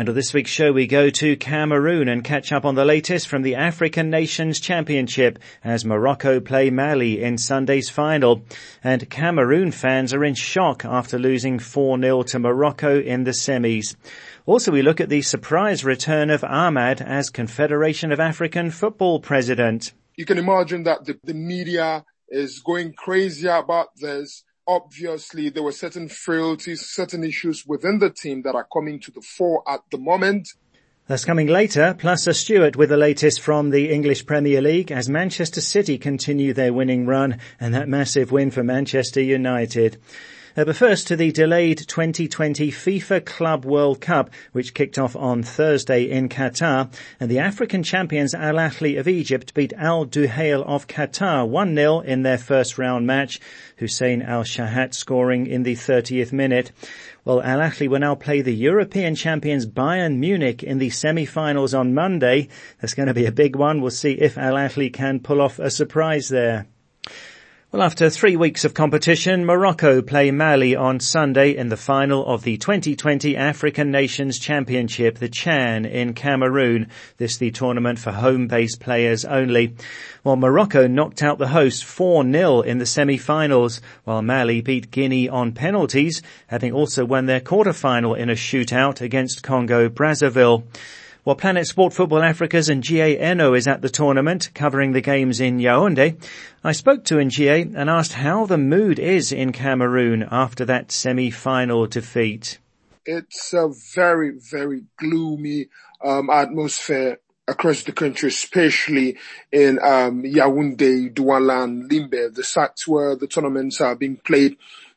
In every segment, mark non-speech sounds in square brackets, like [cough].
And on this week's show we go to Cameroon and catch up on the latest from the African Nations Championship as Morocco play Mali in Sunday's final. And Cameroon fans are in shock after losing 4-0 to Morocco in the semis. Also we look at the surprise return of Ahmad as Confederation of African Football President. You can imagine that the, the media is going crazy about this obviously there were certain frailties, certain issues within the team that are coming to the fore at the moment. That's coming later, plus a Stuart with the latest from the English Premier League as Manchester City continue their winning run and that massive win for Manchester United. Uh, but first to the delayed 2020 FIFA Club World Cup, which kicked off on Thursday in Qatar, and the African champions Al Ahly of Egypt beat Al Duhail of Qatar 1-0 in their first round match, Hussein Al Shahat scoring in the 30th minute. Well, Al Ahly will now play the European champions Bayern Munich in the semi-finals on Monday. That's going to be a big one. We'll see if Al Ahly can pull off a surprise there. Well, after three weeks of competition, Morocco play Mali on Sunday in the final of the 2020 African Nations Championship, the Chan in Cameroon. This the tournament for home-based players only. Well, Morocco knocked out the host 4-0 in the semi-finals, while Mali beat Guinea on penalties, having also won their quarter-final in a shootout against Congo Brazzaville. Well, Planet Sport Football Africa's Ngie Eno is at the tournament, covering the games in Yaoundé. I spoke to Ngie and asked how the mood is in Cameroon after that semi-final defeat. It's a very, very gloomy um, atmosphere across the country, especially in um, Yaoundé, Douala, and Limbe, the sites where the tournaments are being played.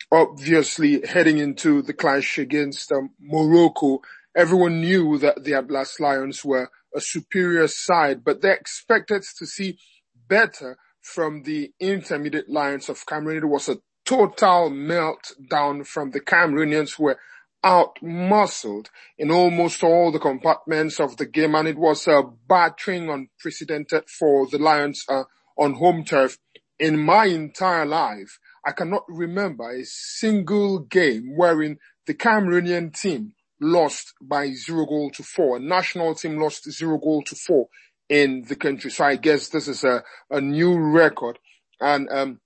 Obviously, heading into the clash against um, Morocco everyone knew that the Atlas Lions were a superior side, but they expected to see better from the intermediate Lions of Cameroon. It was a total meltdown from the Cameroonians who were out-muscled in almost all the compartments of the game and it was a battering unprecedented for the Lions uh, on home turf. In my entire life, I cannot remember a single game wherein the Cameroonian team lost by zero goal to four. A National team lost zero goal to four in the country. So I guess this is a, a new record and, um,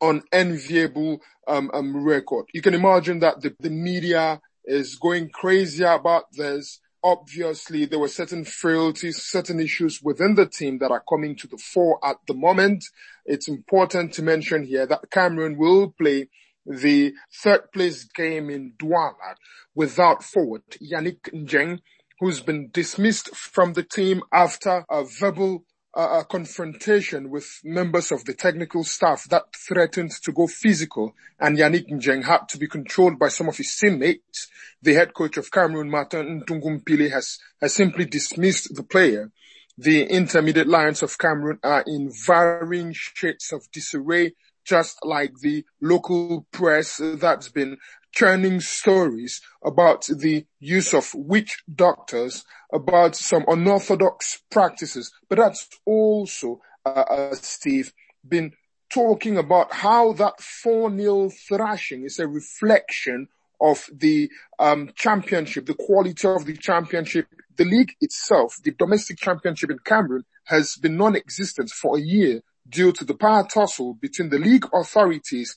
unenviable, um, um, record. You can imagine that the, the media is going crazy about this. Obviously, there were certain frailties, certain issues within the team that are coming to the fore at the moment. It's important to mention here that Cameroon will play the third place game in Douala without forward Yannick N'Djeng, who's been dismissed from the team after a verbal uh, confrontation with members of the technical staff that threatened to go physical and Yannick N'Djeng had to be controlled by some of his teammates. The head coach of Cameroon, Martin Ndtoungou Mpile, has, has simply dismissed the player. The intermediate lions of Cameroon are in varying shades of disarray just like the local press that's been churning stories about the use of witch doctors, about some unorthodox practices. But that's also, uh, uh, Steve, been talking about how that 4-0 thrashing is a reflection of the um, championship, the quality of the championship. The league itself, the domestic championship in Cameroon, has been non-existent for a year due to the power tussle between the league authorities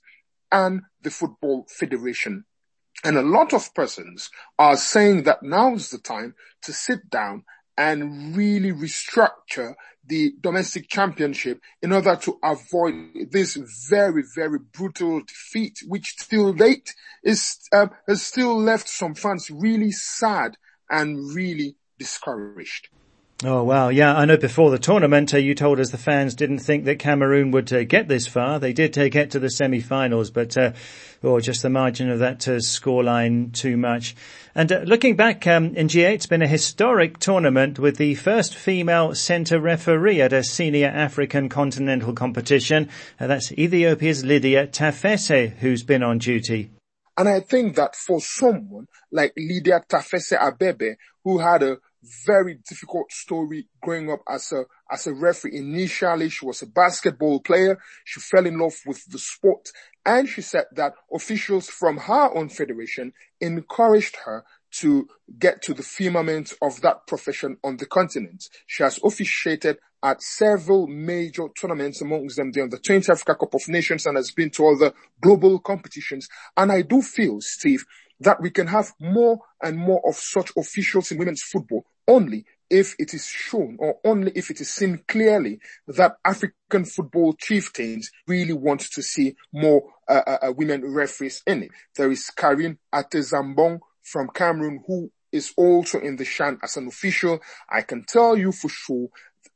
and the football federation. And a lot of persons are saying that now's the time to sit down and really restructure the domestic championship in order to avoid this very, very brutal defeat, which still late is, uh, has still left some fans really sad and really discouraged. Oh wow, yeah, I know before the tournament uh, you told us the fans didn't think that Cameroon would uh, get this far. They did uh, get to the semi-finals, but uh, oh, just the margin of that uh, scoreline too much. And uh, looking back um, Ngie, it's been a historic tournament with the first female centre referee at a senior African continental competition. that's Ethiopia's Lydia Tafesse, who's been on duty. And I think that for someone like Lydia Tafesse Abebe, who had a very difficult story growing up as a as a referee. Initially, she was a basketball player. She fell in love with the sport, and she said that officials from her own federation encouraged her to get to the firmament of that profession on the continent. She has officiated at several major tournaments, amongst them the Under 20 Africa Cup of Nations, and has been to other global competitions. And I do feel, Steve, that we can have more and more of such officials in women's football only if it is shown or only if it is seen clearly that African football chieftains really want to see more uh, uh, uh women referees in it. There is Karine Atemzabong from Cameroon who is also in the Chan as an official. I can tell you for sure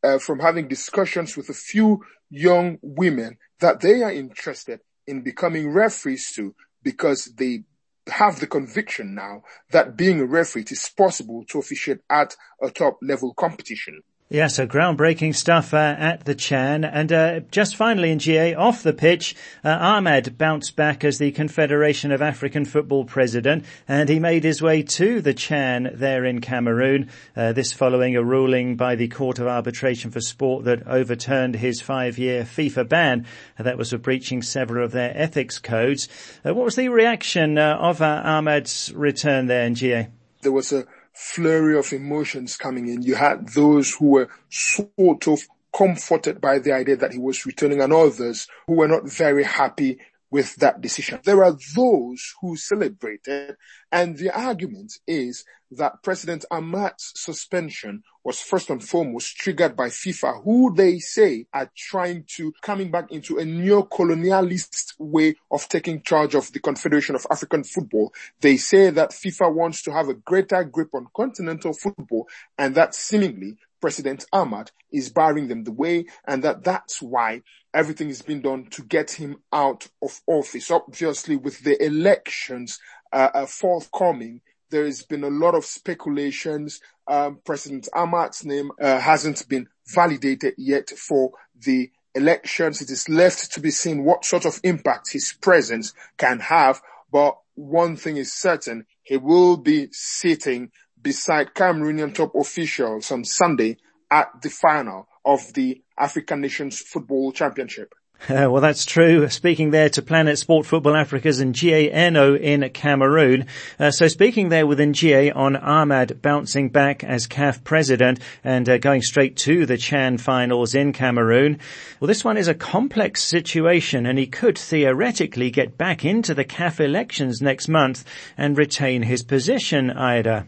uh, from having discussions with a few young women that they are interested in becoming referees too because they have the conviction now that being a referee it is possible to officiate at a top level competition. Yeah, so groundbreaking stuff uh, at the Chan. And uh, just finally Ngie, off the pitch, uh, Ahmad bounced back as the Confederation of African Football president, and he made his way to the Chan there in Cameroon. Uh, this following a ruling by the Court of Arbitration for Sport that overturned his five-year FIFA ban. Uh, that was for breaching several of their ethics codes. Uh, what was the reaction of Ahmad's return there Ngie? There was a flurry of emotions coming in. You had those who were sort of comforted by the idea that he was returning and others who were not very happy with that decision. There are those who celebrated and the argument is that President Ahmad's suspension was first and foremost triggered by FIFA, who they say are trying to coming back into a neo-colonialist way of taking charge of the Confederation of African Football. They say that FIFA wants to have a greater grip on continental football and that seemingly President Ahmad is barring them the way and that that's why everything is being done to get him out of office. Obviously with the elections uh, uh, forthcoming, there has been a lot of speculations. Um, President Ahmad's name uh, hasn't been validated yet for the elections. It is left to be seen what sort of impact his presence can have. But one thing is certain, he will be sitting beside Cameroonian top officials on Sunday at the final of the African Nations Football Championship. Uh, [laughs] well, that's true. Speaking there to Planet Sport Football Africa's Ngie Eno in Cameroon. Uh, so speaking there with Ngie on Ahmad bouncing back as CAF president and uh, going straight to the Chan finals in Cameroon. Well, this one is a complex situation and he could theoretically get back into the CAF elections next month and retain his position, Ida.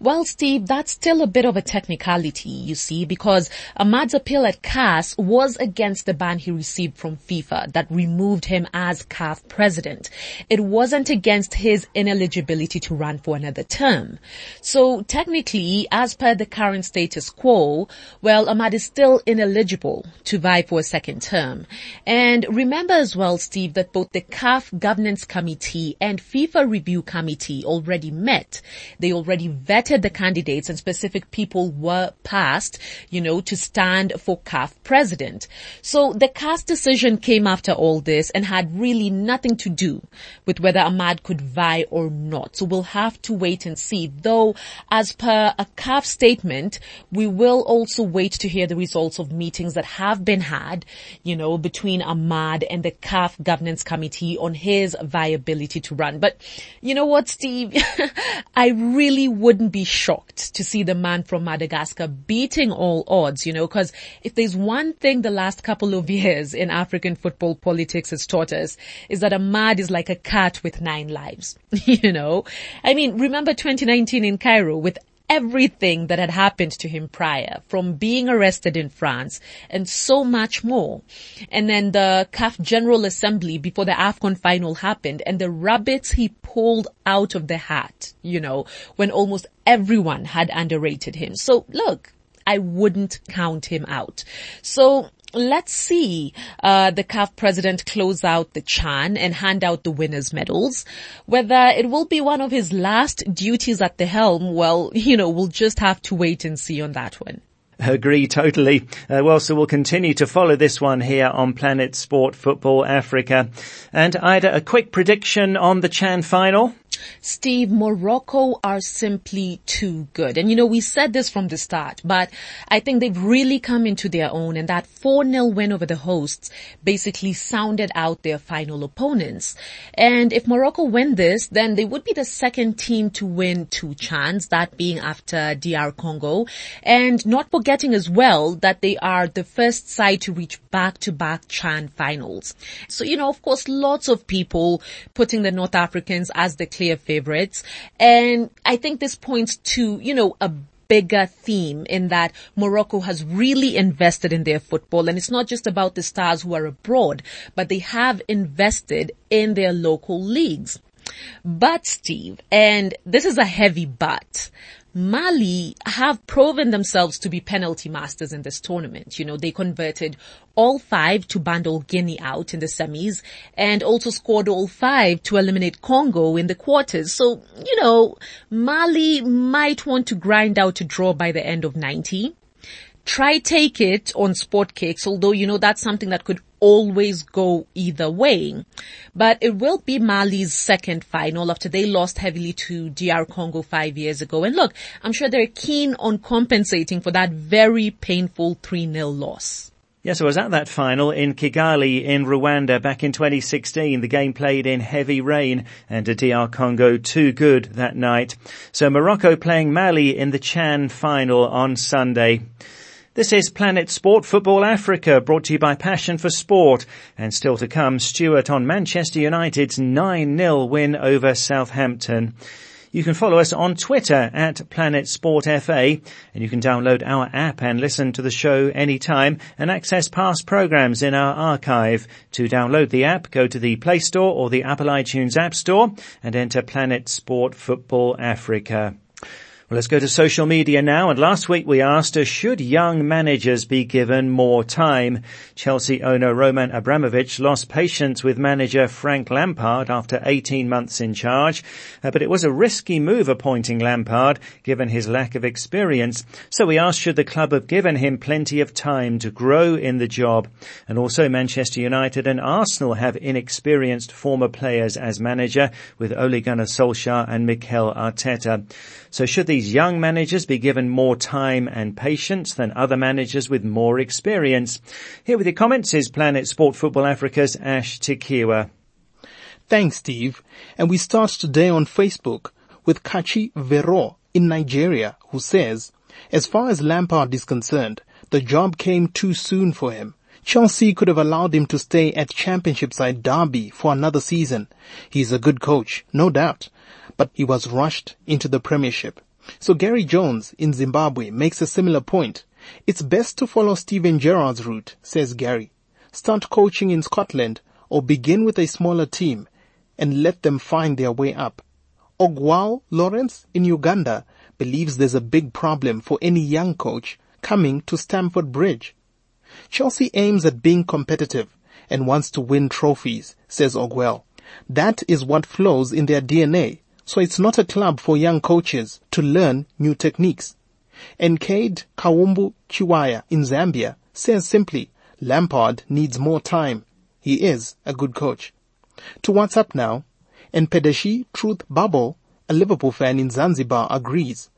Well, Steve, that's still a bit of a technicality, you see, because Ahmad's appeal at CAS was against the ban he received from FIFA that removed him as CAF president. It wasn't against his ineligibility to run for another term. So technically, as per the current status quo, well, Ahmad is still ineligible to vie for a second term. And remember as well, Steve, that both the CAF governance committee and FIFA review committee already met. They already vetted the candidates and specific people were passed, you know, to stand for CAF president. So the CAS decision came after all this and had really nothing to do with whether Ahmad could vie or not. So we'll have to wait and see. Though, as per a CAF statement, we will also wait to hear the results of meetings that have been had, you know, between Ahmad and the CAF governance committee on his viability to run. But you know what, Steve? [laughs] I really would wouldn't be shocked to see the man from Madagascar beating all odds, you know, cause if there's one thing the last couple of [laughs] years in African football politics has taught us is that Ahmad is like a cat with nine lives, [laughs] you know. I mean, remember 2019 in Cairo with everything that had happened to him prior, from being arrested in France and so much more. And then the CAF General Assembly before the AFCON final happened and the rabbits he pulled out of the hat, you know, when almost everyone had underrated him. So look, I wouldn't count him out. So let's see uh, the CAF president close out the Chan and hand out the winners' medals. Whether it will be one of his last duties at the helm, well, [laughs] you know, we'll just have to wait and see on that one. Agree totally. Uh, well, so we'll continue to follow this one here on Planet Sport Football Africa. And Ida, a quick prediction on the Chan final? Steve, Morocco are simply too good. And you know, we said this from the start, but I think they've really come into their own and that 4-0 win over the hosts basically sounded out their final opponents. And if Morocco win this, then they would be the second team to win two chans, that being after DR Congo. And not forgetting as well that they are the first side to reach back-to-back Chan finals. So, you know, of course, lots of people putting the North Africans as the clear favorites. And I think this points to, you know, a bigger theme in that Morocco has really invested in their football and it's not just about the stars who are abroad, but they have invested in their local leagues. But Steve, and this is a heavy but, Mali have proven themselves to be penalty masters in this tournament. You know, they converted all five to bundle Guinea out in the semis and also scored all five to eliminate Congo in the quarters. So, you know, Mali might want to grind out a draw by the end of 90 try take it on spot kicks, although you know that's something that could always go either way. But it will be Mali's second final after they lost heavily to DR Congo five years ago. And look, I'm sure they're keen on compensating for that very painful 3-0 loss. Yes, I was at that final in Kigali in Rwanda back in 2016. The game played in heavy rain and a DR Congo too good that night. So Morocco playing Mali in the Chan final on Sunday. This is Planet Sport Football Africa brought to you by Passion for Sport and still to come Stuart on Manchester United's 9-0 win over Southampton. You can follow us on Twitter at Planet Sport FA and you can download our app and listen to the show anytime and access past programs in our archive. To download the app, go to the Play Store or the Apple iTunes App Store and enter Planet Sport Football Africa. Let's go to social media now. And last week we asked, uh, should young managers be given more time? Chelsea owner Roman Abramovich lost patience with manager Frank Lampard after 18 months in charge. Uh, but it was a risky move appointing Lampard, given his lack of experience. So we asked, should the club have given him plenty of time to grow in the job? And also Manchester United and Arsenal have inexperienced former players as manager with Ole Gunnar Solskjaer and Mikel Arteta. So should these young managers be given more time and patience than other managers with more experience? Here with your comments is Planet Sport Football Africa's Ash Tikiwa. Thanks, Steve. And we start today on Facebook with Kachi Vero in Nigeria who says, as far as Lampard is concerned, the job came too soon for him. Chelsea could have allowed him to stay at championship side Derby for another season. He's a good coach, no doubt but he was rushed into the premiership. So Gary Jones in Zimbabwe makes a similar point. It's best to follow Steven Gerrard's route, says Gary. Start coaching in Scotland or begin with a smaller team and let them find their way up. Ogwal Lawrence in Uganda believes there's a big problem for any young coach coming to Stamford Bridge. Chelsea aims at being competitive and wants to win trophies, says Ogwal. That is what flows in their DNA. So it's not a club for young coaches to learn new techniques. And Cade Kawumbu Chiwaya in Zambia says simply, Lampard needs more time. He is a good coach. To WhatsApp now? And Pedeshi Truth Bubble, a Liverpool fan in Zanzibar, agrees.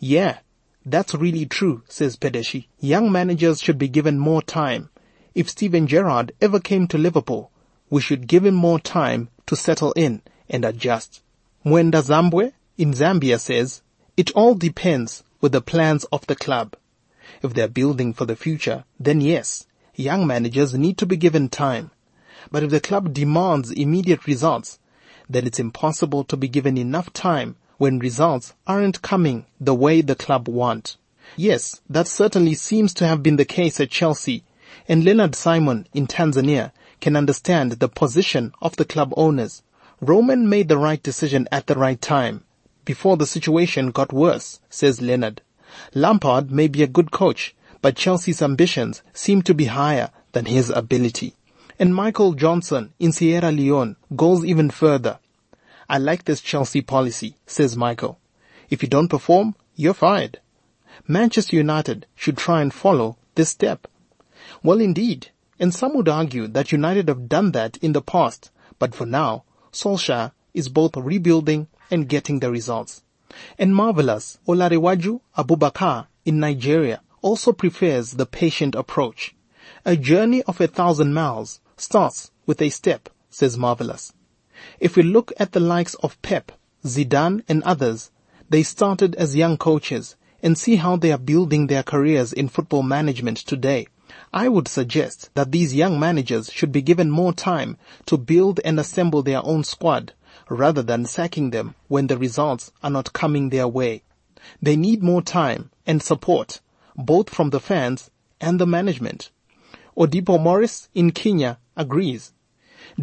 Yeah, that's really true, says Pedeshi. Young managers should be given more time. If Steven Gerrard ever came to Liverpool, we should give him more time to settle in and adjust. Mwenda Zambwe in Zambia says, it all depends with the plans of the club. If they're building for the future, then yes, young managers need to be given time. But if the club demands immediate results, then it's impossible to be given enough time when results aren't coming the way the club want. Yes, that certainly seems to have been the case at Chelsea, and Leonard Simon in Tanzania can understand the position of the club owners Roman made the right decision at the right time, before the situation got worse, says Leonard. Lampard may be a good coach, but Chelsea's ambitions seem to be higher than his ability. And Michael Johnson in Sierra Leone goes even further. I like this Chelsea policy, says Michael. If you don't perform, you're fired. Manchester United should try and follow this step. Well indeed, and some would argue that United have done that in the past, but for now, Solskjaer is both rebuilding and getting the results. And marvelous, Olarewaju Abubakar in Nigeria also prefers the patient approach. A journey of a thousand miles starts with a step, says Marvelous. If we look at the likes of Pep, Zidane and others, they started as young coaches and see how they are building their careers in football management today. I would suggest that these young managers should be given more time to build and assemble their own squad rather than sacking them when the results are not coming their way. They need more time and support, both from the fans and the management. Odipo Morris in Kenya agrees.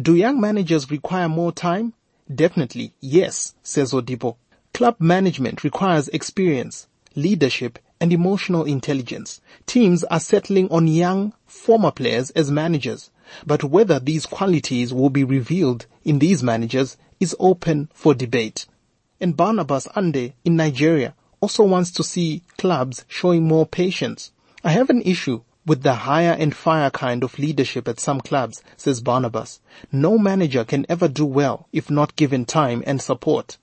Do young managers require more time? Definitely, yes, says Odipo. Club management requires experience, leadership, and emotional intelligence. Teams are settling on young, former players as managers, but whether these qualities will be revealed in these managers is open for debate. And Barnabas Ande in Nigeria also wants to see clubs showing more patience. I have an issue with the hire and fire kind of leadership at some clubs, says Barnabas. No manager can ever do well if not given time and support.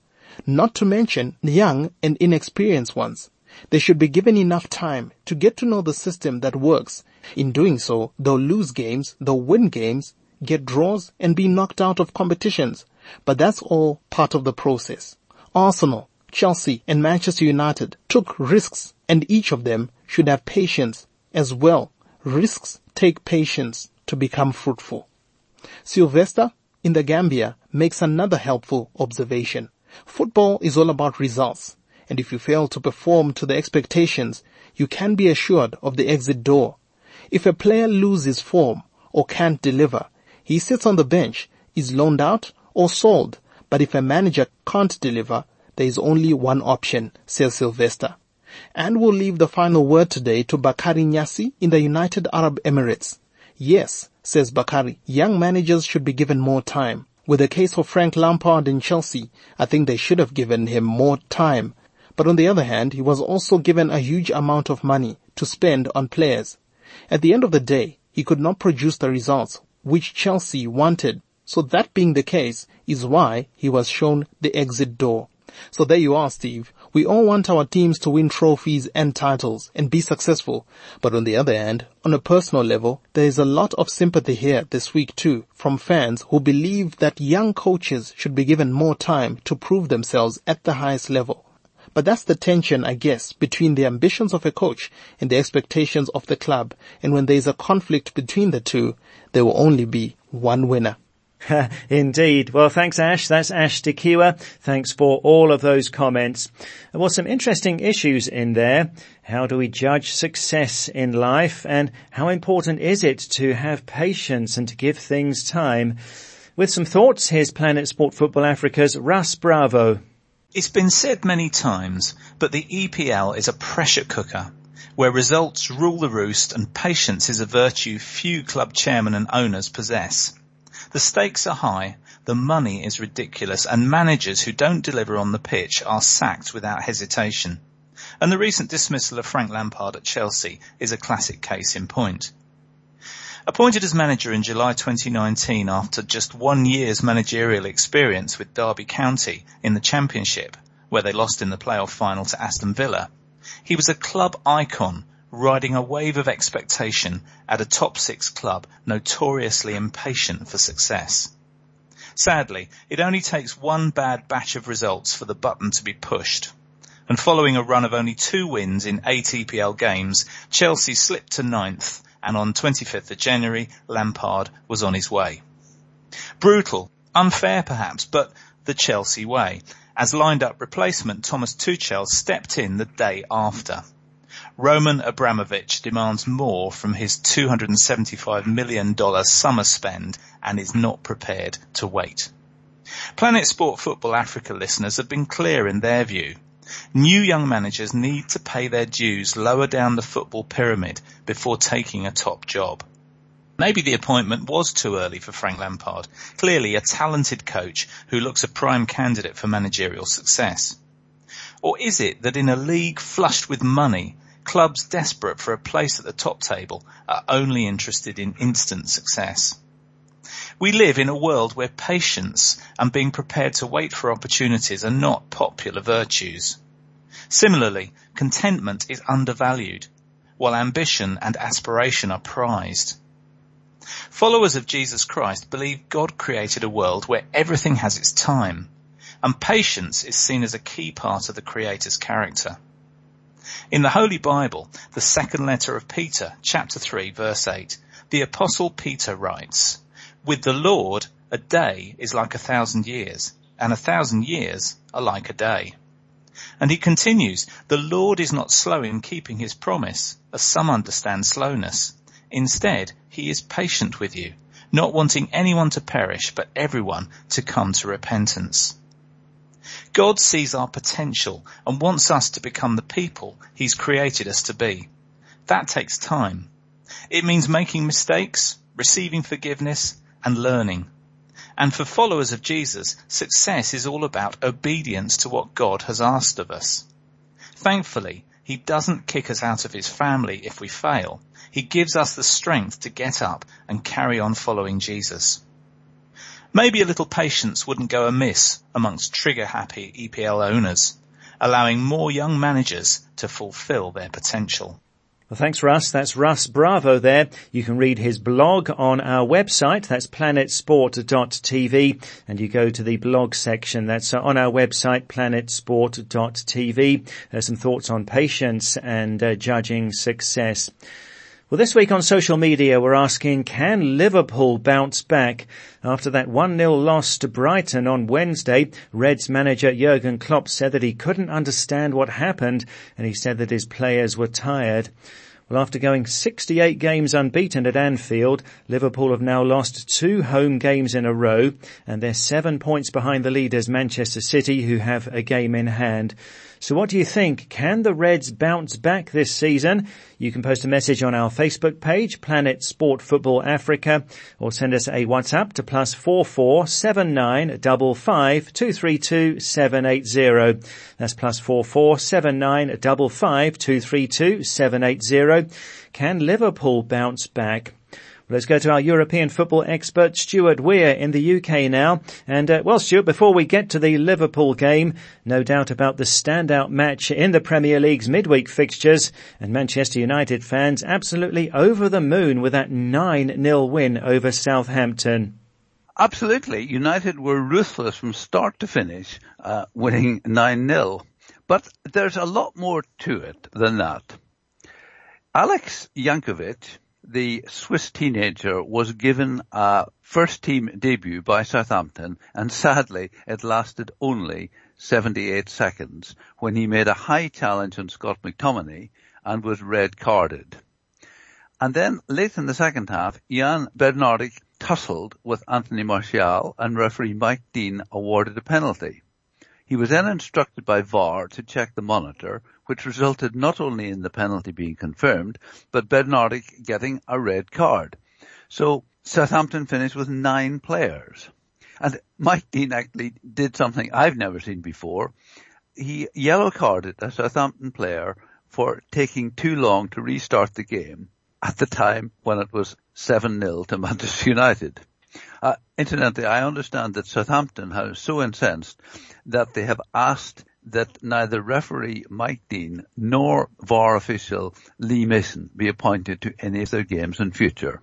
Not to mention the young and inexperienced ones. They should be given enough time to get to know the system that works. In doing so, they'll lose games, they'll win games, get draws, and be knocked out of competitions. But that's all part of the process. Arsenal, Chelsea, and Manchester United took risks, and each of them should have patience as well. Risks take patience to become fruitful. Sylvester in the Gambia makes another helpful observation. Football is all about results and if you fail to perform to the expectations, you can be assured of the exit door. If a player loses form or can't deliver, he sits on the bench, is loaned out or sold. But if a manager can't deliver, there is only one option, says Sylvester. And we'll leave the final word today to Bakari Nyasi in the United Arab Emirates. Yes, says Bakari, young managers should be given more time. With the case of Frank Lampard in Chelsea, I think they should have given him more time but on the other hand, he was also given a huge amount of money to spend on players. At the end of the day, he could not produce the results which Chelsea wanted. So that being the case is why he was shown the exit door. So there you are, Steve. We all want our teams to win trophies and titles and be successful. But on the other hand, on a personal level, there is a lot of sympathy here this week too from fans who believe that young coaches should be given more time to prove themselves at the highest level. But that's the tension, I guess, between the ambitions of a coach and the expectations of the club. And when there is a conflict between the two, there will only be one winner. [laughs] Indeed. Well, thanks, Ash. That's Ash Tikiwa. Thanks for all of those comments. Well, some interesting issues in there. How do we judge success in life? And how important is it to have patience and to give things time? With some thoughts, here's Planet Sport Football Africa's Russ Bravo. It's been said many times, but the EPL is a pressure cooker where results rule the roost and patience is a virtue few club chairmen and owners possess. The stakes are high, the money is ridiculous and managers who don't deliver on the pitch are sacked without hesitation. And the recent dismissal of Frank Lampard at Chelsea is a classic case in point. Appointed as manager in July 2019 after just one year's managerial experience with Derby County in the Championship, where they lost in the playoff final to Aston Villa, he was a club icon riding a wave of expectation at a top six club notoriously impatient for success. Sadly, it only takes one bad batch of results for the button to be pushed. And following a run of only two wins in eight EPL games, Chelsea slipped to ninth and on 25th of January, Lampard was on his way. Brutal, unfair perhaps, but the Chelsea way, as lined up replacement Thomas Tuchel stepped in the day after. Roman Abramovich demands more from his $275 million summer spend and is not prepared to wait. Planet Sport Football Africa listeners have been clear in their view. New young managers need to pay their dues lower down the football pyramid before taking a top job. Maybe the appointment was too early for Frank Lampard, clearly a talented coach who looks a prime candidate for managerial success. Or is it that in a league flushed with money, clubs desperate for a place at the top table are only interested in instant success? We live in a world where patience and being prepared to wait for opportunities are not popular virtues. Similarly, contentment is undervalued, while ambition and aspiration are prized. Followers of Jesus Christ believe God created a world where everything has its time, and patience is seen as a key part of the Creator's character. In the Holy Bible, the second letter of Peter, chapter 3, verse 8, the Apostle Peter writes, with the Lord, a day is like a thousand years, and a thousand years are like a day. And he continues, the Lord is not slow in keeping his promise, as some understand slowness. Instead, he is patient with you, not wanting anyone to perish, but everyone to come to repentance. God sees our potential and wants us to become the people he's created us to be. That takes time. It means making mistakes, receiving forgiveness, and learning. And for followers of Jesus, success is all about obedience to what God has asked of us. Thankfully, he doesn't kick us out of his family if we fail. He gives us the strength to get up and carry on following Jesus. Maybe a little patience wouldn't go amiss amongst trigger happy EPL owners, allowing more young managers to fulfill their potential. Well, thanks, Russ. That's Russ Bravo there. You can read his blog on our website. That's planetsport.tv. And you go to the blog section. That's on our website, planetsport.tv. There's some thoughts on patience and uh, judging success. Well, this week on social media, we're asking, can Liverpool bounce back? After that 1-0 loss to Brighton on Wednesday, Reds manager Jurgen Klopp said that he couldn't understand what happened and he said that his players were tired. Well, after going 68 games unbeaten at Anfield, Liverpool have now lost two home games in a row and they're seven points behind the leaders Manchester City who have a game in hand. So what do you think? Can the Reds bounce back this season? You can post a message on our Facebook page, Planet Sport Football Africa, or send us a WhatsApp to plus four four seven nine double five two three two seven eight zero. That's plus four four seven nine double five two three two seven eight zero. Can Liverpool bounce back? Let's go to our European football expert, Stuart Weir in the UK now. And, uh, well, Stuart, before we get to the Liverpool game, no doubt about the standout match in the Premier League's midweek fixtures and Manchester United fans absolutely over the moon with that 9-0 win over Southampton. Absolutely. United were ruthless from start to finish, uh, winning 9-0. But there's a lot more to it than that. Alex Jankewitz, the Swiss teenager was given a first team debut by Southampton and sadly it lasted only 78 seconds when he made a high challenge on Scott McTominay and was red carded. And then late in the second half, Jan Bednarek tussled with Anthony Martial and referee Mike Dean awarded a penalty. He was then instructed by VAR to check the monitor, which resulted not only in the penalty being confirmed, but Bednarek getting a red card. So Southampton finished with nine players. And Mike Dean actually did something I've never seen before. He yellow carded a Southampton player for taking too long to restart the game at the time when it was 7-0 to Manchester United. Uh, incidentally, I understand that Southampton are so incensed that they have asked that neither referee Mike Dean nor VAR official Lee Mason be appointed to any of their games in future.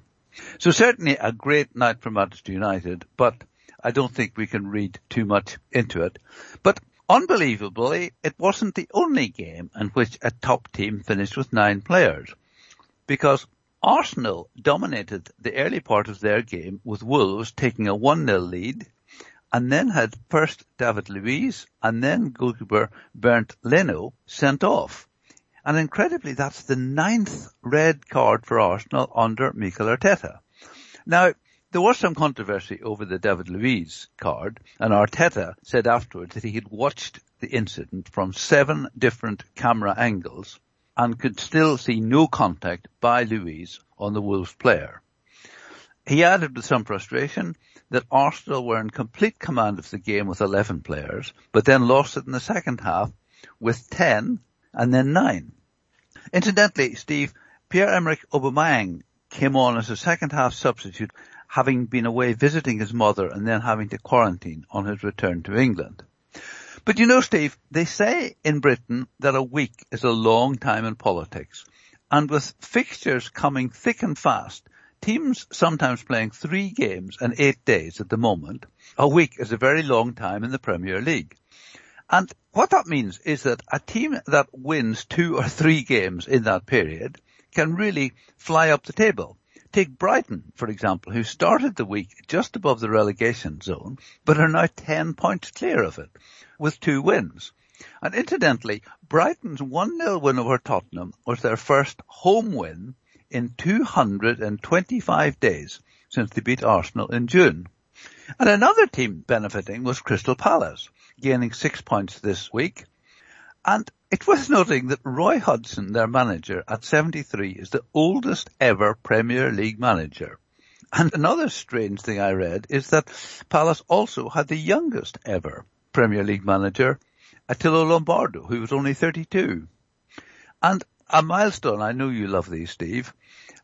So certainly a great night for Manchester United, but I don't think we can read too much into it. But unbelievably, it wasn't the only game in which a top team finished with nine players. Because Arsenal dominated the early part of their game with Wolves taking a 1-0 lead and then had first David Luiz and then goalkeeper Bernd Leno sent off. And incredibly, that's the ninth red card for Arsenal under Mikel Arteta. Now, there was some controversy over the David Luiz card, and Arteta said afterwards that he had watched the incident from seven different camera angles and could still see no contact by Luiz on the Wolves player. He added with some frustration that Arsenal were in complete command of the game with 11 players, but then lost it in the second half with 10 and then 9. Incidentally, Steve, Pierre-Emerick Aubameyang came on as a second half substitute having been away visiting his mother and then having to quarantine on his return to England. But you know, Steve, they say in Britain that a week is a long time in politics. And with fixtures coming thick and fast, teams sometimes playing three games and eight days at the moment, a week is a very long time in the Premier League. And what that means is that a team that wins two or three games in that period can really fly up the table. Take Brighton, for example, who started the week just above the relegation zone, but are now 10 points clear of it, with two wins. And incidentally, Brighton's 1-0 win over Tottenham was their first home win in 225 days since they beat Arsenal in June. And another team benefiting was Crystal Palace, gaining six points this week. And it was noting that Roy Hodgson, their manager at 73, is the oldest ever Premier League manager. And another strange thing I read is that Palace also had the youngest ever Premier League manager, Attilio Lombardo, who was only 32. And a milestone, I know you love these, Steve.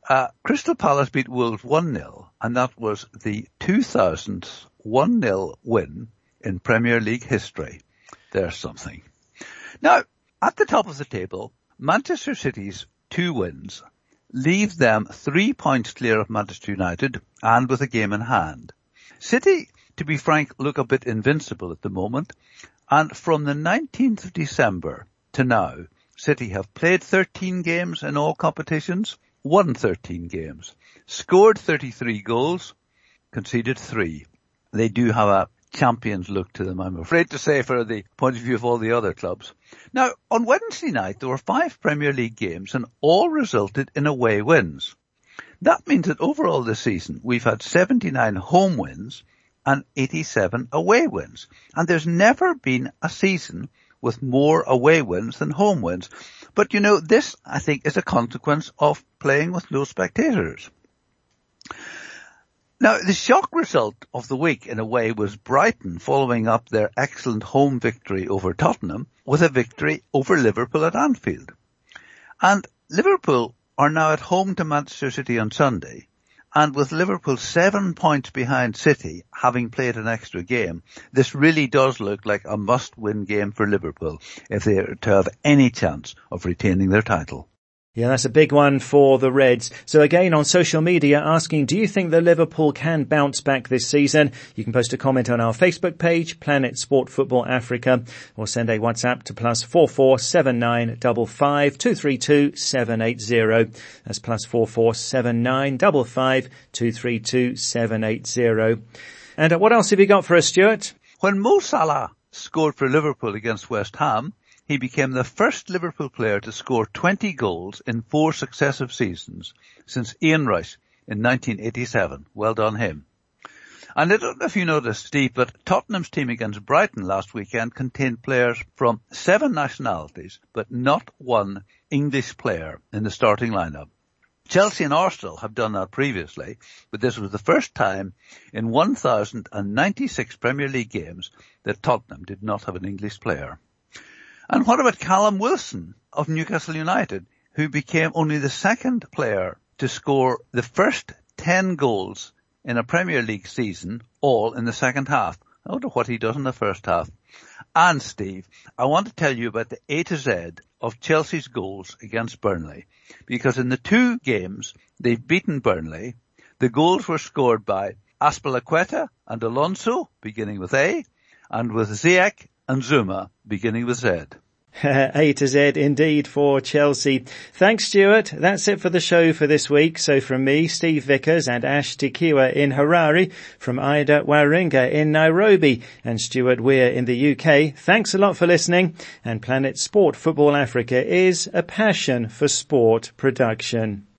Uh, Crystal Palace beat Wolves 1-0, and that was the 2000th 1-0 win in Premier League history. There's something. Now, at the top of the table, Manchester City's two wins leave them three points clear of Manchester United and with a game in hand. City, to be frank, look a bit invincible at the moment, and from the 19th of December to now, City have played 13 games in all competitions, won 13 games, scored 33 goals, conceded 3. They do have a champions look to them, I'm afraid to say, for the point of view of all the other clubs. Now, on Wednesday night, there were five Premier League games and all resulted in away wins. That means that overall this season, we've had 79 home wins and 87 away wins. And there's never been a season with more away wins than home wins. But you know, this I think is a consequence of playing with no spectators. Now, the shock result of the week in a way was Brighton following up their excellent home victory over Tottenham with a victory over Liverpool at Anfield. And Liverpool are now at home to Manchester City on Sunday and with Liverpool seven points behind City, having played an extra game, this really does look like a must-win game for Liverpool if they are to have any chance of retaining their title. Yeah, that's a big one for the Reds. So again on social media asking, do you think that Liverpool can bounce back this season? You can post a comment on our Facebook page, Planet Sport Football Africa, or send a WhatsApp to plus four four seven nine double five two three two seven eight zero. That's plus four four seven nine double five two three two seven eight zero. And uh, what else have you got for us, Stuart? When Mo Salah scored for Liverpool against West Ham, he became the first Liverpool player to score 20 goals in four successive seasons since Ian Rush in 1987. Well done him. And I don't know if you noticed, Steve, but Tottenham's team against Brighton last weekend contained players from seven nationalities, but not one English player in the starting lineup. Chelsea and Arsenal have done that previously, but this was the first time in 1,096 Premier League games that Tottenham did not have an English player. And what about Callum Wilson of Newcastle United, who became only the second player to score the first 10 goals in a Premier League season, all in the second half. I wonder what he does in the first half. And Steve, I want to tell you about the A to Z of Chelsea's goals against Burnley. Because in the two games they've beaten Burnley, the goals were scored by Azpilicueta and Alonso, beginning with A, and with Ziyech and Zouma, beginning with Z. [laughs] A to Z indeed for Chelsea. Thanks Stuart. That's it for the show for this week. So from me, Steve Vickers and Ash Tikiwa in Harare, from Ida Waringa in Nairobi and Stuart Weir in the UK. Thanks a lot for listening and Planet Sport Football Africa is a passion for sport production.